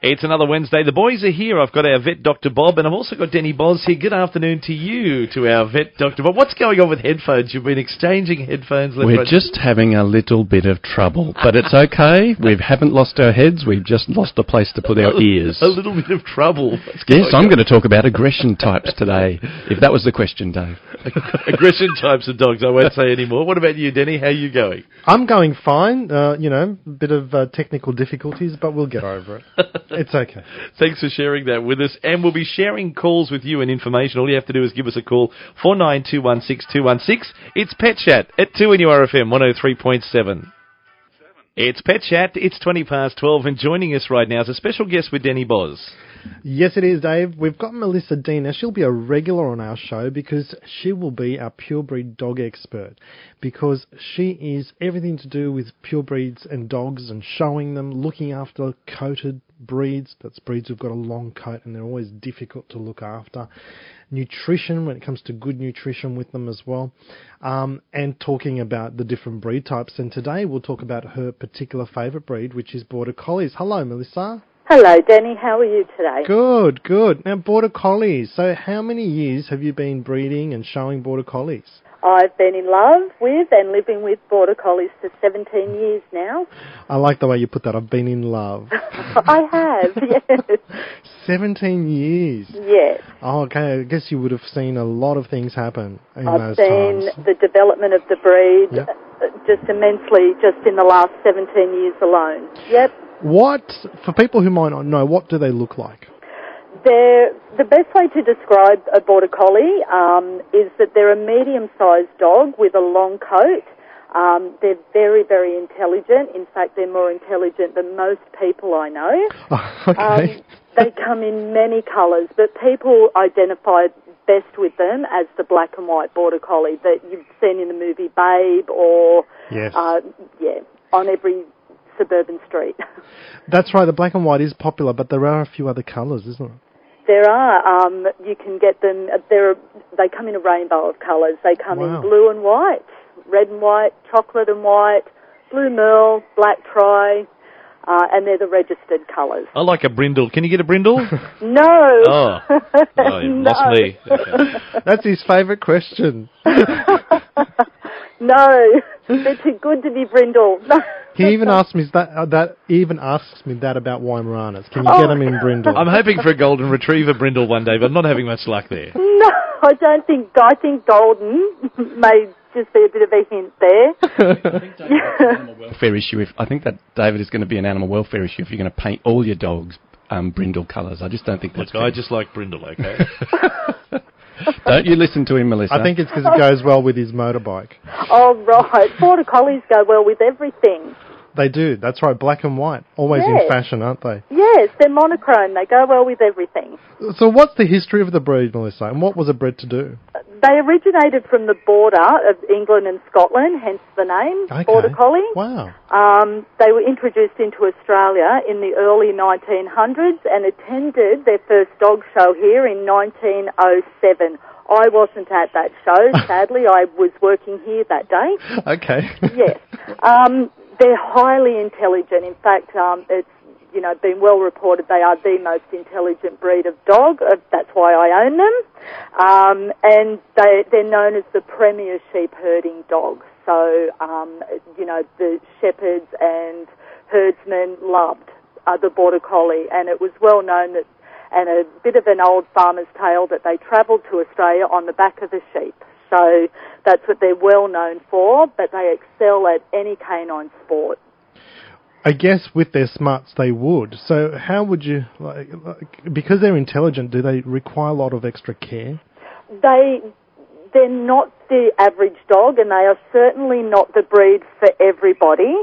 It's another Wednesday. The boys are here. I've got our vet, Dr. Bob, and I've also got Denny Boz here. Good afternoon to you, to our vet, Dr. Bob. What's going on with headphones? You've been exchanging headphones. We're right- just having a little bit of trouble, but it's okay. We haven't lost our heads. We've just lost a place to put our ears. A little bit of trouble. What's Yes, I'm on? going to talk about aggression types today. If that was the question, Dave. aggression types of dogs. I won't say anymore. What about you, Denny? How are you going? I'm going fine. Uh, you know, a bit of uh, technical difficulties, but we'll get over it. it's okay. Thanks for sharing that with us. And we'll be sharing calls with you and information. All you have to do is give us a call, 49216216. It's Pet Chat at 2NURFM 103.7. It's Pet Chat. It's 20 past 12 and joining us right now is a special guest with Denny Boz. Yes, it is, Dave. We've got Melissa Dean. Now, she'll be a regular on our show because she will be our purebred dog expert. Because she is everything to do with purebreds and dogs and showing them, looking after coated breeds. That's breeds who've got a long coat and they're always difficult to look after. Nutrition, when it comes to good nutrition with them as well. Um, and talking about the different breed types. And today we'll talk about her particular favourite breed, which is Border Collies. Hello, Melissa. Hello, Danny. How are you today? Good, good. Now, Border Collies. So, how many years have you been breeding and showing Border Collies? I've been in love with and living with Border Collies for 17 years now. I like the way you put that. I've been in love. I have, yes. 17 years. Yes. Oh, okay. I guess you would have seen a lot of things happen in I've those seen times. the development of the breed Yep. uh, just immensely just in the last 17 years alone. Yep. What, for people who might not know, what do they look like? They're, the best way to describe a Border Collie um, is that they're a medium-sized dog with a long coat. Um, they're very, very intelligent. In fact, they're more intelligent than most people I know. okay. Um, they come in many colours, but people identify best with them as the black and white border collie that you've seen in the movie Babe or, yes. uh, yeah, on every suburban street. That's right. The black and white is popular, but there are a few other colours, isn't it? There are, um, you can get them, uh, they're, come in a rainbow of colours. They come Wow. in blue and white, red and white, chocolate and white, blue merle, black tri, uh, and they're the registered colours. I like a brindle. Can you get a brindle? No! Oh. Oh, you no. lost me. Okay. That's his favourite question. No, they're too good to be brindle. No. He even asks me that. Uh, that he even asks me that about Weimaraners. Can you Oh. get them in Brindle? I'm hoping for a golden retriever brindle one day, but I'm not having much luck there. No, I don't think. I think golden may just be a bit of a hint there. Welfare issue. If I think that David is going to be an animal welfare issue if you're going to paint all your dogs um, brindle colours. I just don't think that's. Look, I just like brindle, okay? Don't you listen to him, Melissa? I think it's because it goes well with his motorbike. oh right, border collies go well with everything. They do. That's right. Black and white. Always Yes. in fashion, aren't they? Yes, they're monochrome. They go well with everything. So, what's the history of the breed, Melissa? And what was it bred to do? They originated from the border of England and Scotland, hence the name Okay. border collie. Wow. Um, they were introduced into Australia in the early 1900s and attended their first dog show here in 1907. I wasn't at that show, sadly. I was working here that day. Okay. Yes. Um, they're highly intelligent. In fact, um, it's you know been well reported they are the most intelligent breed of dog. Uh, that's why I own them. Um, and they they're known as the premier sheep herding dog. So um, you know the shepherds and herdsmen loved uh, the border collie, and it was well known that. And a bit of an old farmer's tale that they travelled to Australia on the back of a sheep. So that's what they're well known for, but they excel at any canine sport. I guess with their smarts they would. So, how would you, like, like, because they're intelligent, do they require a lot of extra care? They they're not the average dog, and they are certainly not the breed for everybody.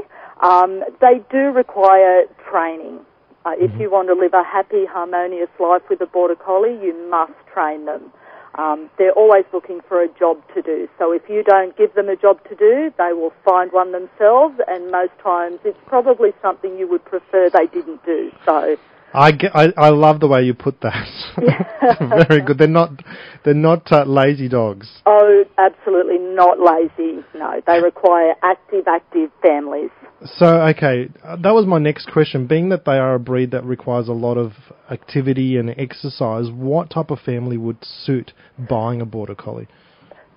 Um, they do require training. Uh, if you want to live a happy, harmonious life with a border collie, you must train them. Um, they're always looking for a job to do. So if you don't give them a job to do, they will find one themselves, and most times it's probably something you would prefer they didn't do. So I, I, I love the way you put that. Very good. They're not they're not uh, lazy dogs. Oh, absolutely not lazy. No, they require active, active families. So okay, uh, that was my next question. Being that they are a breed that requires a lot of activity and exercise, what type of family would suit buying a border collie?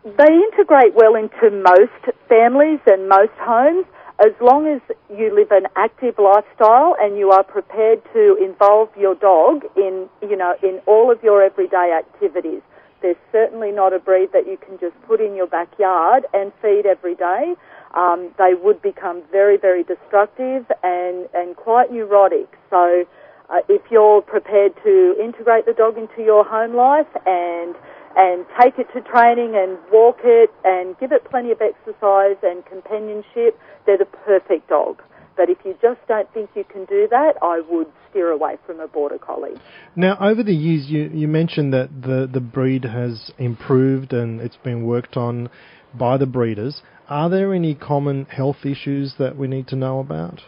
They integrate well into most families and most homes as long as you live an active lifestyle and you are prepared to involve your dog in, you know, in all of your everyday activities. They're certainly not a breed that you can just put in your backyard and feed every day. Um, they would become very, very destructive and, and quite neurotic. So uh, if you're prepared to integrate the dog into your home life and and take it to training and walk it and give it plenty of exercise and companionship, they're the perfect dog. But if you just don't think you can do that, I would steer away from a border collie. Now, over the years, you, you mentioned that the, the breed has improved and it's been worked on by the breeders. Are there any common health issues that we need to know about?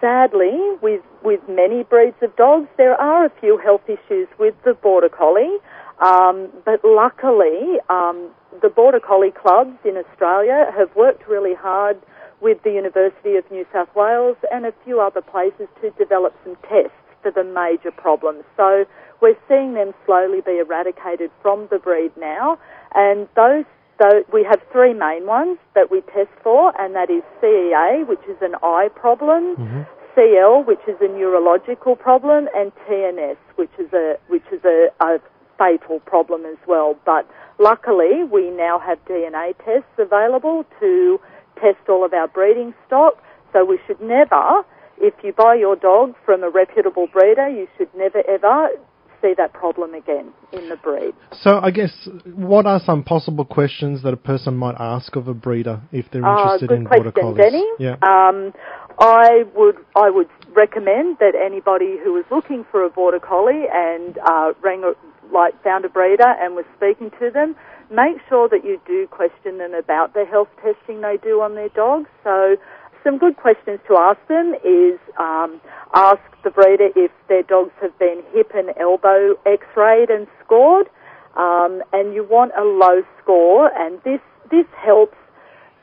Sadly, with, with many breeds of dogs, there are a few health issues with the border collie. Um, but luckily, um, the Border Collie clubs in Australia have worked really hard with the University of New South Wales and a few other places to develop some tests for the major problems. So we're seeing them slowly be eradicated from the breed now, and those. So we have three main ones that we test for, and that is CEA, which is an eye problem, Mm-hmm. CL, which is a neurological problem, and TNS, which is a which is a, a fatal problem as well. But luckily, we now have DNA tests available to test all of our breeding stock. So we should never, if you buy your dog from a reputable breeder, you should never ever see that problem again in the breed. So, I guess, what are some possible questions that a person might ask of a breeder if they're Ah, interested good in border question, collies? Denny. Yeah. Um, I would I would recommend that anybody who is looking for a border collie and uh, rang a, like found a breeder and was speaking to them, make sure that you do question them about the health testing they do on their dogs. So. Some good questions to ask them is um, ask the breeder if their dogs have been hip and elbow x-rayed and scored, um, and you want a low score, and this this helps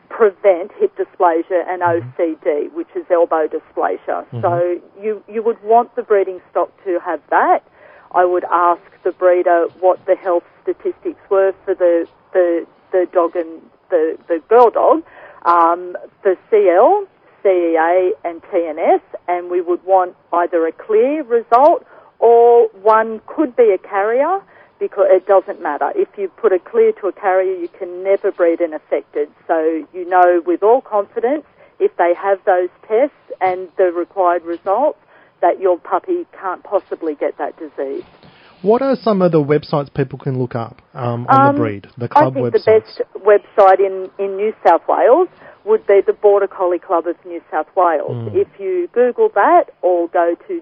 prevent hip dysplasia and OCD, which is elbow dysplasia. So you you would want the breeding stock to have that. I would ask the breeder what the health statistics were for the the, the dog and the, the girl dog um, for CL, CEA, and TNS, and we would want either a clear result or one could be a carrier because it doesn't matter. If you put a clear to a carrier, you can never breed an affected. So you know with all confidence if they have those tests and the required results that your puppy can't possibly get that disease. What are some of the websites people can look up um, on Um, the breed, the club I think websites? the best website in, in New South Wales would be the Border Collie Club of New South Wales. Mm. If you Google that or go to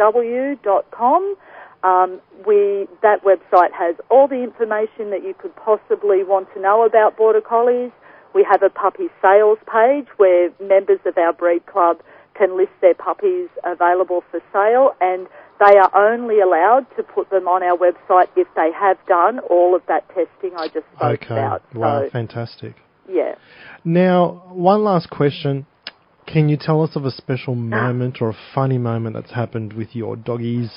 www.bccnsw.com, um, we, that website has all the information that you could possibly want to know about Border Collies. We have a puppy sales page where members of our breed club can list their puppies available for sale and they are only allowed to put them on our website if they have done all of that testing I just spoke okay. about. Wow, So, fantastic. yeah. Now, one last question. Can you tell us of a special ah. moment or a funny moment that's happened with your doggies?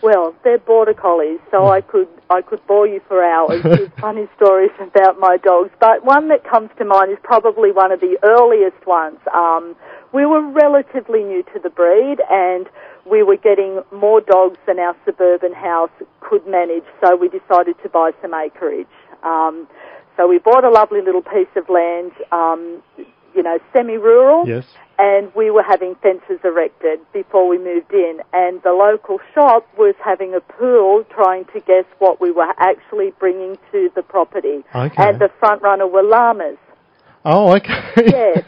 Well, they're border collies, so I could I could bore you for hours with funny stories about my dogs. But one that comes to mind is probably one of the earliest ones. Um, we were relatively new to the breed, and we were getting more dogs than our suburban house could manage. So we decided to buy some acreage. Um, so we bought a lovely little piece of land, um, you know, semi-rural Yes. And we were having fences erected before we moved in and the local shop was having a pool trying to guess what we were actually bringing to the property Okay. and the front runner were llamas Oh, okay. Yes.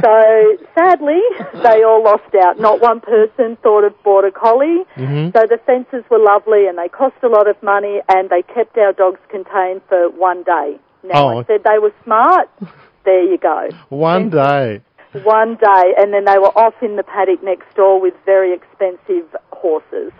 so sadly they all lost out not one person thought of border collie Mhm. so the fences were lovely and they cost a lot of money and they kept our dogs contained for one day now Oh. i said they were smart there you go One day. One day, and then they were off in the paddock next door with very expensive horses.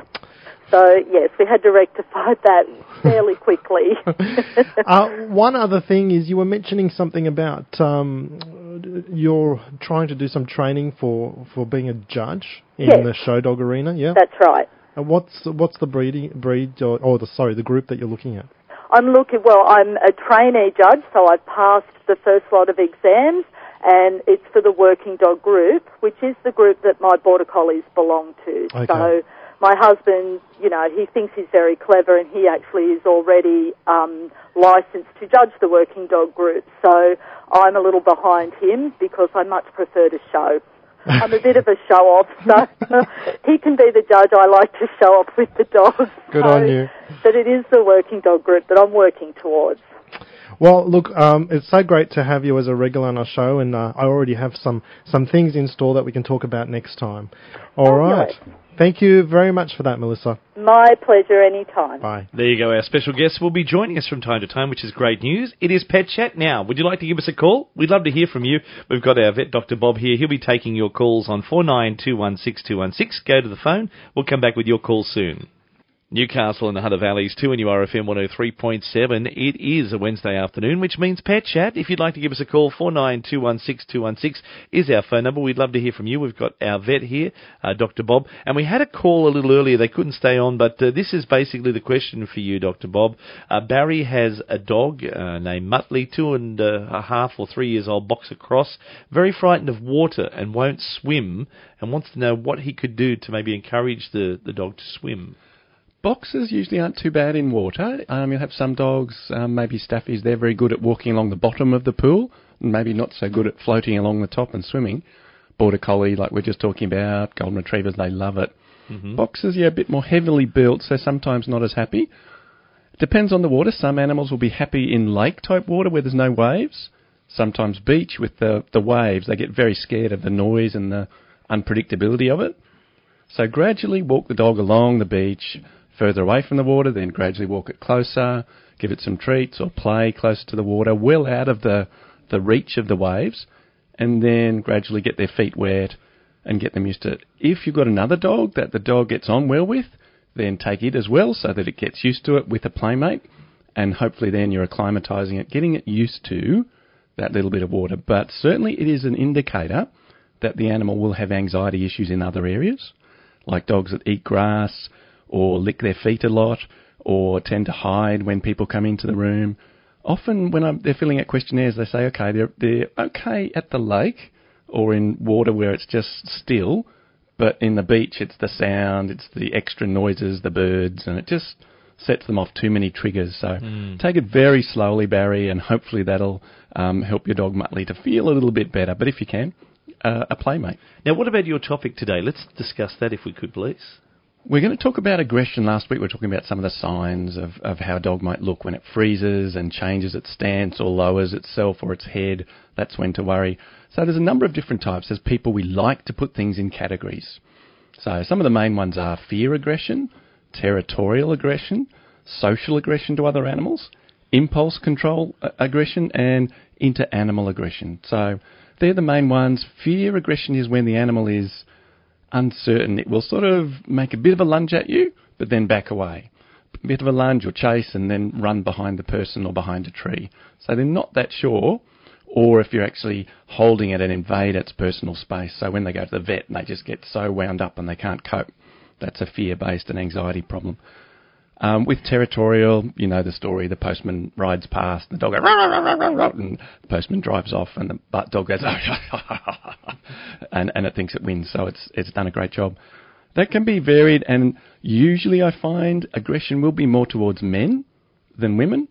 So yes, we had to rectify that fairly quickly. uh, one other thing is you were mentioning something about um, you're trying to do some training for, for being a judge in Yes. the show dog arena. Yeah. That's right. And what's what's the breeding breed or, or the sorry the group that you're looking at? I'm looking, well, I'm a trainee judge, so I've passed the first lot of exams, and it's for the working dog group, which is the group that my border collies belong to. Okay. So my husband, you know, he thinks he's very clever, and he actually is already um, licensed to judge the working dog group. So I'm a little behind him because I much prefer to show. I'm a bit of a show off, so he can be the judge. I like to show off with the dogs. Good so, on you. But it is the working dog group that I'm working towards. Well, look, um, it's so great to have you as a regular on our show, and uh, I already have some some things in store that we can talk about next time. All right. Fabulous. Thank you very much for that, Melissa. My pleasure anytime. Bye. There you go. Our special guest will be joining us from time to time, which is great news. It is Pet Chat now. Would you like to give us a call? We'd love to hear from you. We've got our vet, Dr. Bob, here. He'll be taking your calls on 49216216. Go to the phone. We'll come back with your call soon. Newcastle and the Hunter Valleys, 2NURFM 103.7. It is a Wednesday afternoon, which means Pet Chat. If you'd like to give us a call, 49216216 is our phone number. We'd love to hear from you. We've got our vet here, uh, Dr. Bob, and we had a call a little earlier. They couldn't stay on, but uh, this is basically the question for you, Dr. Bob. Uh, Barry has a dog uh, named Muttley, two and a half or three years old, boxer cross, very frightened of water and won't swim, and wants to know what he could do to maybe encourage the, the dog to swim. Boxers usually aren't too bad in water. Um, you'll have some dogs, um, maybe staffies, they're very good at walking along the bottom of the pool, and maybe not so good at floating along the top and swimming. Border collie, like we're just talking about, golden retrievers, they love it. Boxers, yeah, a bit more heavily built, so sometimes not as happy. Depends on the water. Some animals will be happy in lake type water where there's no waves. Sometimes beach with the, the waves, they get very scared of the noise and the unpredictability of it. So gradually walk the dog along the beach, further away from the water, then gradually walk it closer, give it some treats or play closer to the water, well out of the, the reach of the waves, and then gradually get their feet wet and get them used to it. If you've got another dog that the dog gets on well with, then take it as well so that it gets used to it with a playmate, and hopefully then you're acclimatizing it, getting it used to that little bit of water. But certainly it is an indicator that the animal will have anxiety issues in other areas, like dogs that eat grass or lick their feet a lot or tend to hide when people come into the room. Often when I'm, they're filling out questionnaires, they say, okay, they're, they're okay at the lake or in water where it's just still, but in the beach it's the sound, it's the extra noises, the birds, and it just sets them off too many triggers. So take it very slowly, Barry, and hopefully that'll um, help your dog Muttley to feel a little bit better. But if you can, uh, a playmate. Now, what about your topic today? Let's discuss that if we could, please. We're going to talk about aggression. Last week we were talking about some of the signs of, of how a dog might look when it freezes and changes its stance or lowers itself or its head. That's when to worry. So there's a number of different types. As people, we like to put things in categories. So some of the main ones are fear aggression, territorial aggression, social aggression to other animals, impulse control uh, aggression, and inter-animal aggression. So they're the main ones. Fear aggression is when the animal is uncertain. It will sort of make a bit of a lunge at you, but then back away. A bit of a lunge or chase and then run behind the person or behind a tree. So they're not that sure. Or if you're actually holding it and invade its personal space. So when they go to the vet and they just get so wound up and they can't cope, that's a fear based and anxiety problem. Um, with territorial, you know the story. The postman rides past, and the dog goes, "Rah, rah, rah, rah, rah," and the postman drives off, and the butt dog goes, and and it thinks it wins. So it's it's done a great job. That can be varied, and usually I find aggression will be more towards men than women.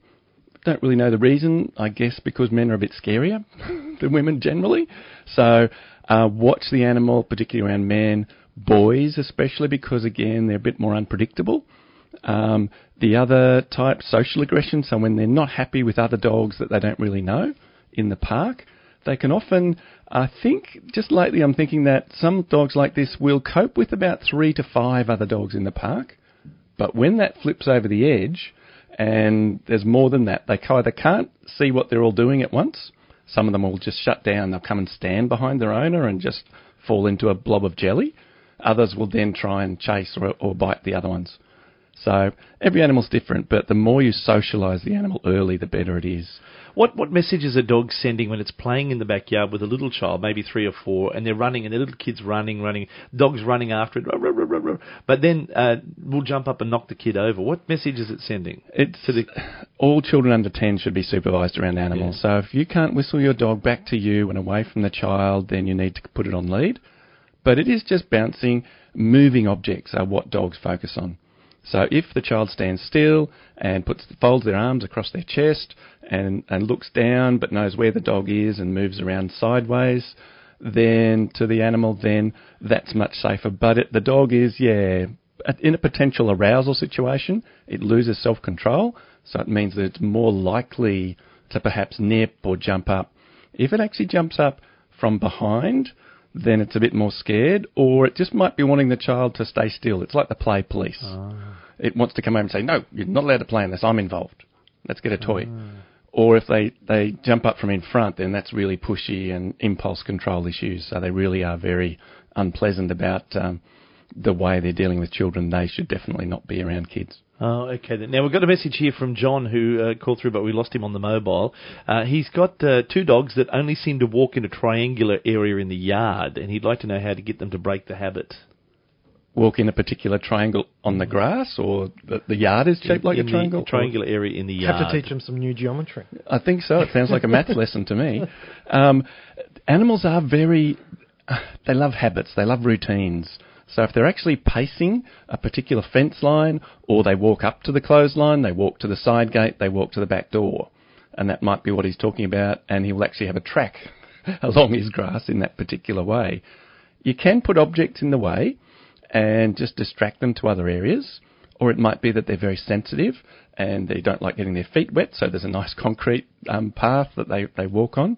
Don't really know the reason. I guess because men are a bit scarier than women generally. So uh, watch the animal, particularly around men, boys especially, because again they're a bit more unpredictable. Um, the other type, social aggression, so when they're not happy with other dogs that they don't really know in the park, they can often, I think, just lately I'm thinking that some dogs like this will cope with about three to five other dogs in the park, but when that flips over the edge and there's more than that, they either can't see what they're all doing at once, Some of them will just shut down. They'll come and stand behind their owner and just fall into a blob of jelly. Others will then try and chase or, or bite the other ones. So every animal's different, but the more you socialise the animal early, the better it is. What what message is a dog sending when it's playing in the backyard with a little child, maybe three or four, and they're running, and the little kid's running, running, dog's running after it, rah, rah, rah, but then uh, will jump up and knock the kid over. What message is it sending? It's to the all children under ten should be supervised around animals. So if you can't whistle your dog back to you and away from the child, then you need to put it on lead. But it is just bouncing, moving objects are what dogs focus on. So if the child stands still and puts folds their arms across their chest and, and looks down but knows where the dog is and moves around sideways, then to the animal, then that's much safer. But it, the dog is, yeah, in a potential arousal situation, it loses self control. So it means that it's more likely to perhaps nip or jump up. If it actually jumps up from behind, then it's a bit more scared, or it just might be wanting the child to stay still. It's like the play police. Oh. It wants to come home and say, "No, you're not allowed to play in this. I'm involved. Let's get a toy." Oh. Or if they, they jump up from in front, then that's really pushy and impulse control issues. So they really are very unpleasant about um, the way they're dealing with children. They should definitely not be around kids. Oh, okay. Then. Now we've got a message here from John who uh, called through, but we lost him on the mobile. Uh, he's got uh, two dogs that only seem to walk in a triangular area in the yard, and he'd like to know how to get them to break the habit. Walk in a particular triangle on the grass, or the, the yard is shaped in, like in a triangle. triangular area in the yard. Have to teach them some new geometry. I think so. It sounds like a math lesson to me. Um, animals are very. They love habits. They love routines. So if they're actually pacing a particular fence line, or they walk up to the clothesline, they walk to the side gate, they walk to the back door, and that might be what he's talking about, and he will actually have a track along his grass in that particular way. You can put objects in the way and just distract them to other areas, or it might be that they're very sensitive and they don't like getting their feet wet, so there's a nice concrete um, path that they, they walk on.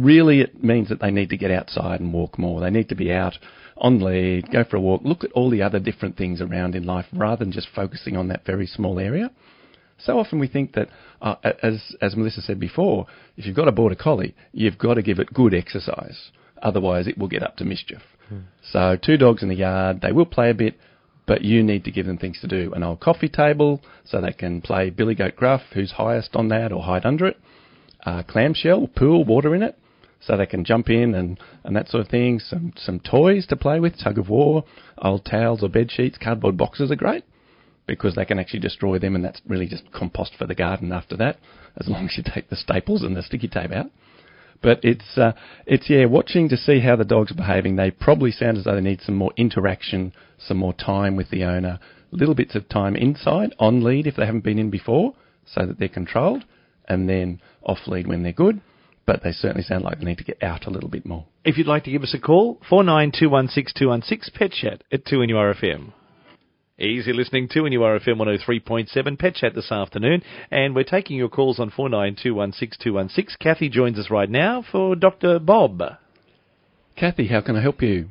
Really, it means that they need to get outside and walk more. They need to be out on lead, go for a walk, look at all the other different things around in life rather than just focusing on that very small area. So often we think that, uh, as, as Melissa said before, if you've got a border collie, you've got to give it good exercise. Otherwise, it will get up to mischief. Hmm. So, two dogs in the yard, they will play a bit, but you need to give them things to do. An old coffee table so they can play Billy Goat Gruff, who's highest on that, or hide under it. Uh, clamshell, pool, water in it so they can jump in and, and that sort of thing. Some some toys to play with, tug of war, old towels or bed sheets, cardboard boxes are great because they can actually destroy them, and that's really just compost for the garden after that, as long as you take the staples and the sticky tape out. But it's uh, it's yeah, watching to see how the dogs are behaving. They probably sound as though they need some more interaction, some more time with the owner, little bits of time inside on lead if they haven't been in before, so that they're controlled, and then off lead when they're good but they certainly sound like they need to get out a little bit more. If you'd like to give us a call, 49216216 Pet Chat at 2NURFM. Easy listening to NURFM 103.7 Pet Chat this afternoon, and we're taking your calls on 49216216. Kathy joins us right now for Dr. Bob. Kathy, how can I help you?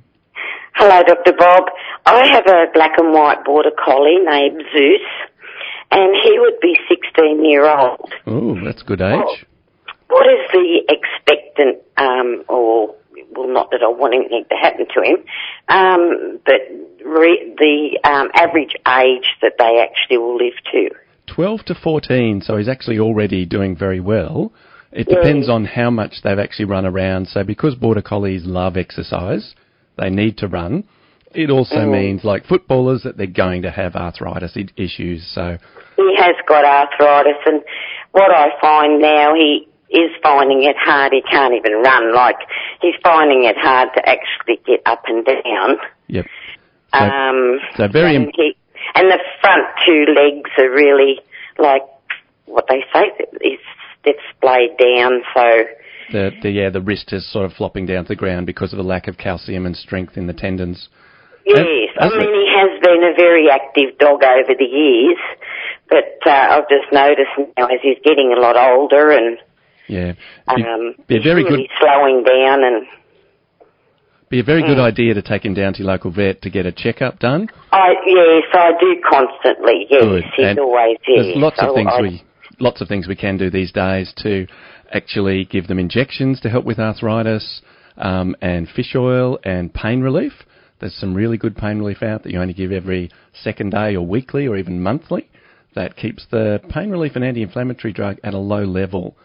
Hello, Dr. Bob. I have a black and white border collie named Zeus, and he would be 16 year old. Oh, that's good age. What is the expectant, um, or well, not that I want anything to happen to him, um, but re- the um, average age that they actually will live to? 12 to 14, so he's actually already doing very well. It depends on how much they've actually run around. So because border collies love exercise, they need to run. It also mm. means, like footballers, that they're going to have arthritis issues. So he has got arthritis, and what I find now, he is finding it hard. He can't even run. Like he's finding it hard to actually get up and down. Yep. So, um, so very. And, he, and the front two legs are really like what they say is they've splayed down. So. The, the yeah the wrist is sort of flopping down to the ground because of the lack of calcium and strength in the tendons. Yes, I mean he has been a very active dog over the years, but uh, I've just noticed now as he's getting a lot older and yeah. Be, um, be a very good slowing down and. Be a very good mm. idea to take him down to your local vet to get a checkup done. I yes, I do constantly. Yes, good. he's and always there. There's lots so of things I, we lots of things we can do these days to actually give them injections to help with arthritis um, and fish oil and pain relief. There's some really good pain relief out that you only give every second day or weekly or even monthly. That keeps the pain relief and anti-inflammatory drug at a low level.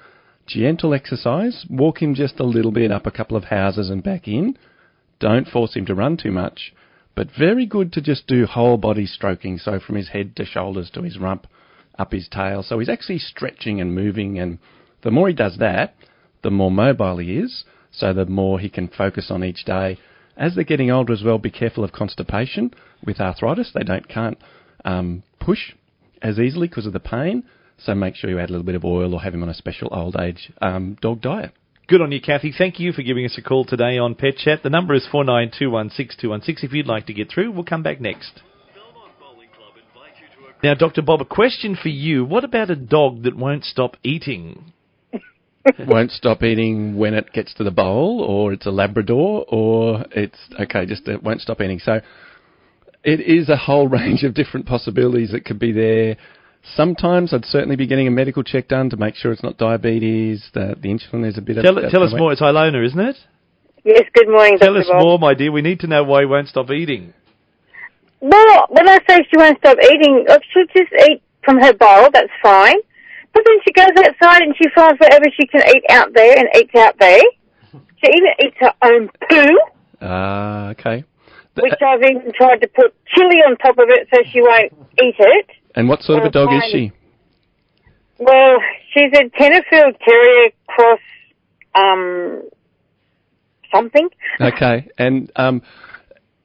Gentle exercise. Walk him just a little bit up a couple of houses and back in. Don't force him to run too much. But very good to just do whole body stroking. So from his head to shoulders to his rump, up his tail. So he's actually stretching and moving. And the more he does that, the more mobile he is. So the more he can focus on each day. As they're getting older as well, be careful of constipation with arthritis. They don't can't um, push as easily because of the pain. So make sure you add a little bit of oil or have him on a special old age um, dog diet. Good on you, Kathy. Thank you for giving us a call today on Pet Chat. The number is 49216216. If you'd like to get through, we'll come back next. Now, Dr. Bob, a question for you. What about a dog that won't stop eating? won't stop eating when it gets to the bowl, or it's a Labrador, or it's okay, just it won't stop eating. So it is a whole range of different possibilities that could be there. Sometimes I'd certainly be getting a medical check done to make sure it's not diabetes. The, the insulin is a bit Tell, of. tell us more. It's Ilona, isn't it? Yes, good morning, Tell Dr. us Bob. more, my dear. We need to know why he won't stop eating. Well, when I say she won't stop eating, she'll just eat from her bowl, that's fine. But then she goes outside and she finds whatever she can eat out there and eats out there. She even eats her own poo, Ah, okay. The- which I've even tried to put chili on top of it so she won't eat it. And what sort of a dog is she? Well, she's a Tenterfield Terrier cross, um, something. Okay, and um,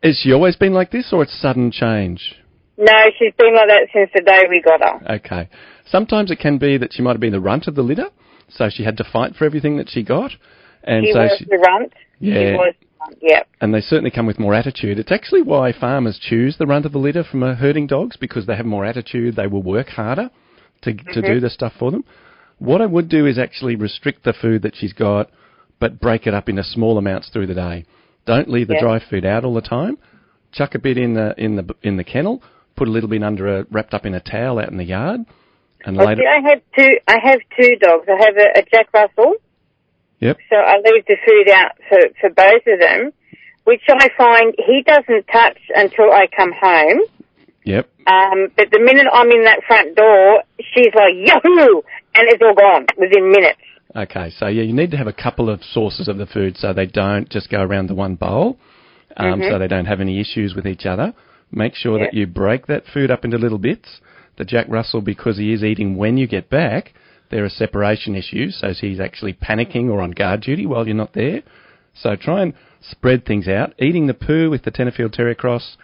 has she always been like this, or it's sudden change? No, she's been like that since the day we got her. Okay. Sometimes it can be that she might have been the runt of the litter, so she had to fight for everything that she got, and She so was she, the runt. She yeah, was the runt, yep. and they certainly come with more attitude. It's actually why farmers choose the runt of the litter from uh, herding dogs because they have more attitude. They will work harder to to do the stuff for them. What I would do is actually restrict the food that she's got, but break it up into small amounts through the day. Don't leave the Yeah. dry food out all the time. Chuck a bit in the in the in the kennel. Put a little bit under a wrapped up in a towel out in the yard, and Well, later. see, I have two. I have two dogs. I have a, a Jack Russell. Yep. So I leave the food out for for both of them, which I find he doesn't touch until I come home. Yep. Um, but the minute I'm in that front door, she's like yahoo, and it's all gone within minutes. Okay, so yeah, you need to have a couple of sources of the food so they don't just go around the one bowl, um, Mhm. so they don't have any issues with each other. Make sure that you break that food up into little bits. The Jack Russell, because he is eating when you get back, there are separation issues, so he's actually panicking or on guard duty while you're not there. So try and spread things out. Eating the poo with the Tenterfield Terrier Cross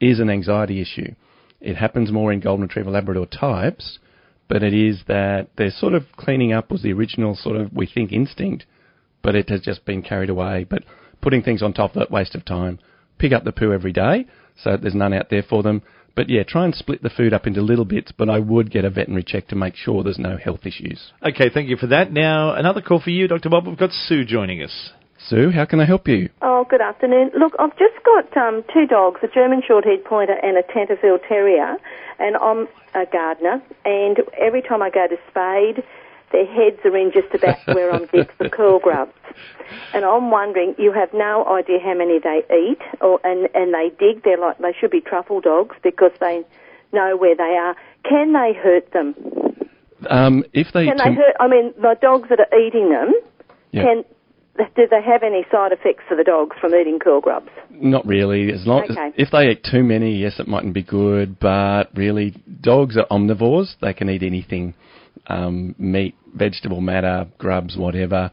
is an anxiety issue. It happens more in Golden Retriever Labrador types, but it is that they're sort of cleaning up was the original sort of, we think, instinct, but it has just been carried away. But putting things on top of it, waste of time. Pick up the poo every day, so there's none out there for them. But yeah, try and split the food up into little bits, but I would get a veterinary check to make sure there's no health issues. Okay, thank you for that. Now, another call for you, Dr. Bob. We've got Sue joining us. Sue, how can I help you? Oh, good afternoon. Look, I've just got um, two dogs, a German Shorthaired Pointer and a Tenterfield Terrier, and I'm a gardener, and every time I go to spade, their heads are in just about where I'm digs the curl grubs. And I'm wondering, you have no idea how many they eat, or and, and they dig. They're like they should be truffle dogs because they know where they are. Can they hurt them? Um, if they, Can they hurt? I mean, the dogs that are eating them, Yeah. can do they have any side effects for the dogs from eating curl grubs? Not really. As long Okay. as if they eat too many, yes, it mightn't be good. But really, dogs are omnivores. They can eat anything, um, meat, vegetable matter, grubs, whatever.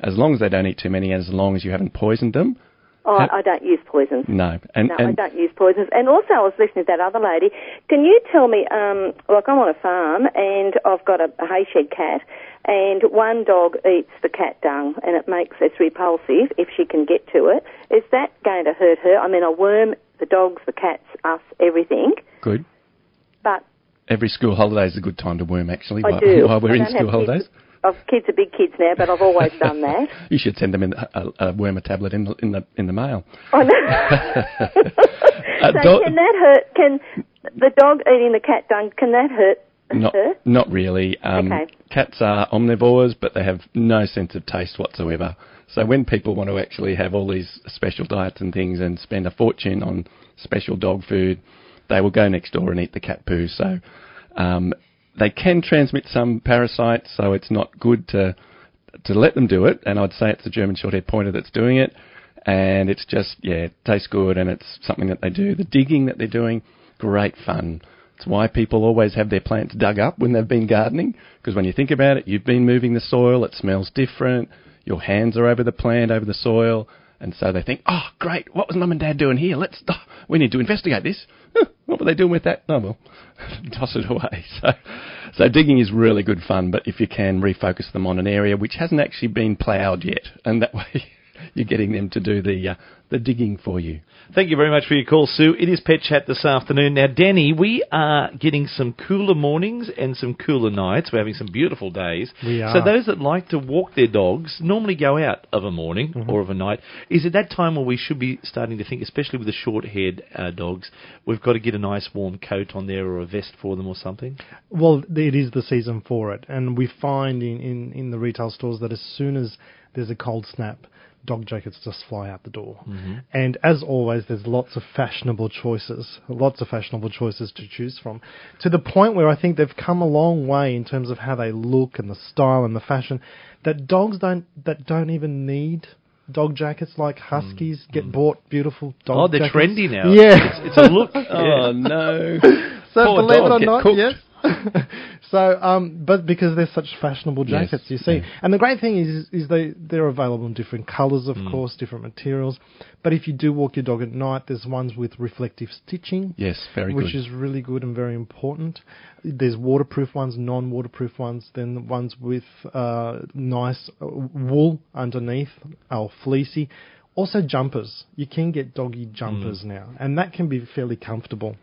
As long as they don't eat too many, and as long as you haven't poisoned them, Oh, Ha- I don't use poisons. no. And, No, I don't use poisons. And also, I was listening to that other lady. Can you tell me, um, like I'm on a farm and I've got a, a hay shed cat, and one dog eats the cat dung, and it makes it's repulsive if she can get to it. Is that going to hurt her? I mean, a worm the dogs, the cats, us, everything, good. but Every school holiday is a good time to worm. Actually, I while, do. while we're I in school holidays, Kids. I've kids are big kids now, but I've always done that. you should send them in a, a, a wormer tablet in the in the in the mail. I know. Uh, so do- can that hurt? Can the dog eating the cat dung? Can that hurt Not, Sir? not really. Um, Okay. Cats are omnivores, but they have no sense of taste whatsoever. So when people want to actually have all these special diets and things and spend a fortune on special dog food, they will go next door and eat the cat poo. So um, they can transmit some parasites, so it's not good to to let them do it. And I'd say it's the German Shorthair Pointer that's doing it. And it's just, yeah, it tastes good and it's something that they do. The digging that they're doing, great fun. It's why people always have their plants dug up when they've been gardening. Because when you think about it, you've been moving the soil, it smells different, your hands are over the plant, over the soil. And so they think, oh, great, what was mum and dad doing here? Let's, oh, we need to investigate this. Huh, what were they doing with that? Oh, well, toss it away. So, so digging is really good fun, but if you can refocus them on an area which hasn't actually been ploughed yet, and that way you're getting them to do the, uh, the digging for you. Thank you very much for your call, Sue. It is Pet Chat this afternoon. Now, Danny, we are getting some cooler mornings and some cooler nights. We're having some beautiful days. We are. So those that like to walk their dogs normally go out of a morning Mm-hmm. or of a night. Is it that time where we should be starting to think, especially with the short-haired uh, dogs, we've got to get a nice warm coat on there or a vest for them or something? Well, it is the season for it, and we find in, in, in the retail stores that as soon as there's a cold snap, dog jackets just fly out the door. Mm-hmm. And as always, there's lots of fashionable choices, lots of fashionable choices to choose from, to the point where I think they've come a long way in terms of how they look and the style and the fashion. That dogs don't that don't even need. Dog jackets like mm. huskies get mm. bought beautiful dog oh, they're jackets. trendy now. Yeah, It's, it's a look. Oh, no. so Poor believe it or not, cooked. yes. so, um, but because they're such fashionable Yes, jackets, you see, and the great thing is, is they they're available in different colours, Mm. of course, different materials. But if you do walk your dog at night, there's ones with reflective stitching. Yes, very which good. is really good and very important. There's waterproof ones, non-waterproof ones, then the ones with uh, nice uh, wool underneath, or fleecy. Also jumpers. You can get doggy jumpers Mm. now, and that can be fairly comfortable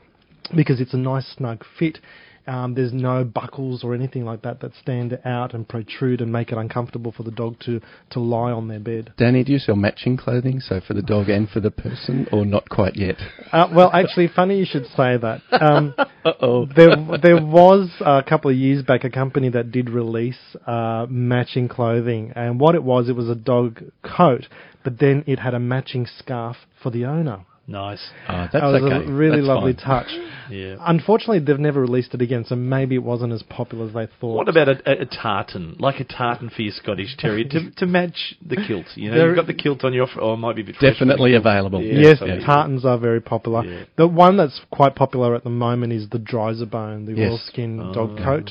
because it's a nice snug fit. Um, there's no buckles or anything like that that stand out and protrude and make it uncomfortable for the dog to, to lie on their bed. Danny, do you sell matching clothing, so for the dog and for the person, or not quite yet? Uh, well, actually, funny you should say that. Um, Uh-oh. there, there was a couple of years back a company that did release uh, matching clothing, and what it was, it was a dog coat, but then it had a matching scarf for the owner. Nice. Oh, that's that was okay. a really That's lovely fine. touch. Yeah. Unfortunately, they've never released it again, so maybe it wasn't as popular as they thought. What about a, a, a tartan, like a tartan for your Scottish Terrier, to, to match the kilt? You know, There- you've got the kilt on your, fr- oh, it might be a bit Definitely but the kilt- available. Yeah, Yes, so- tartans are very popular. Yeah. The one that's quite popular at the moment is the Driza-Bone, the Yes. oilskin Oh. dog coat.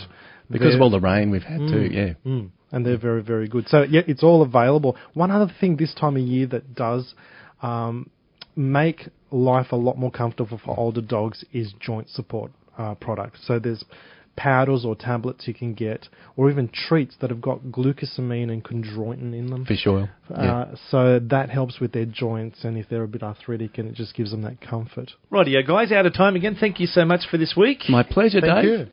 Because of They're- all the rain we've had too, yeah. Mm, and they're very, very good. So yeah, it's all available. One other thing this time of year that does um, make life a lot more comfortable for older dogs is joint support uh, products. So there's powders or tablets you can get, or even treats that have got glucosamine and chondroitin in them. Fish oil. yeah. Uh, so that helps with their joints and if they're a bit arthritic, and it just gives them that comfort. Rightio, guys, out of time again. Thank you so much for this week. My pleasure, Thank Dave. you.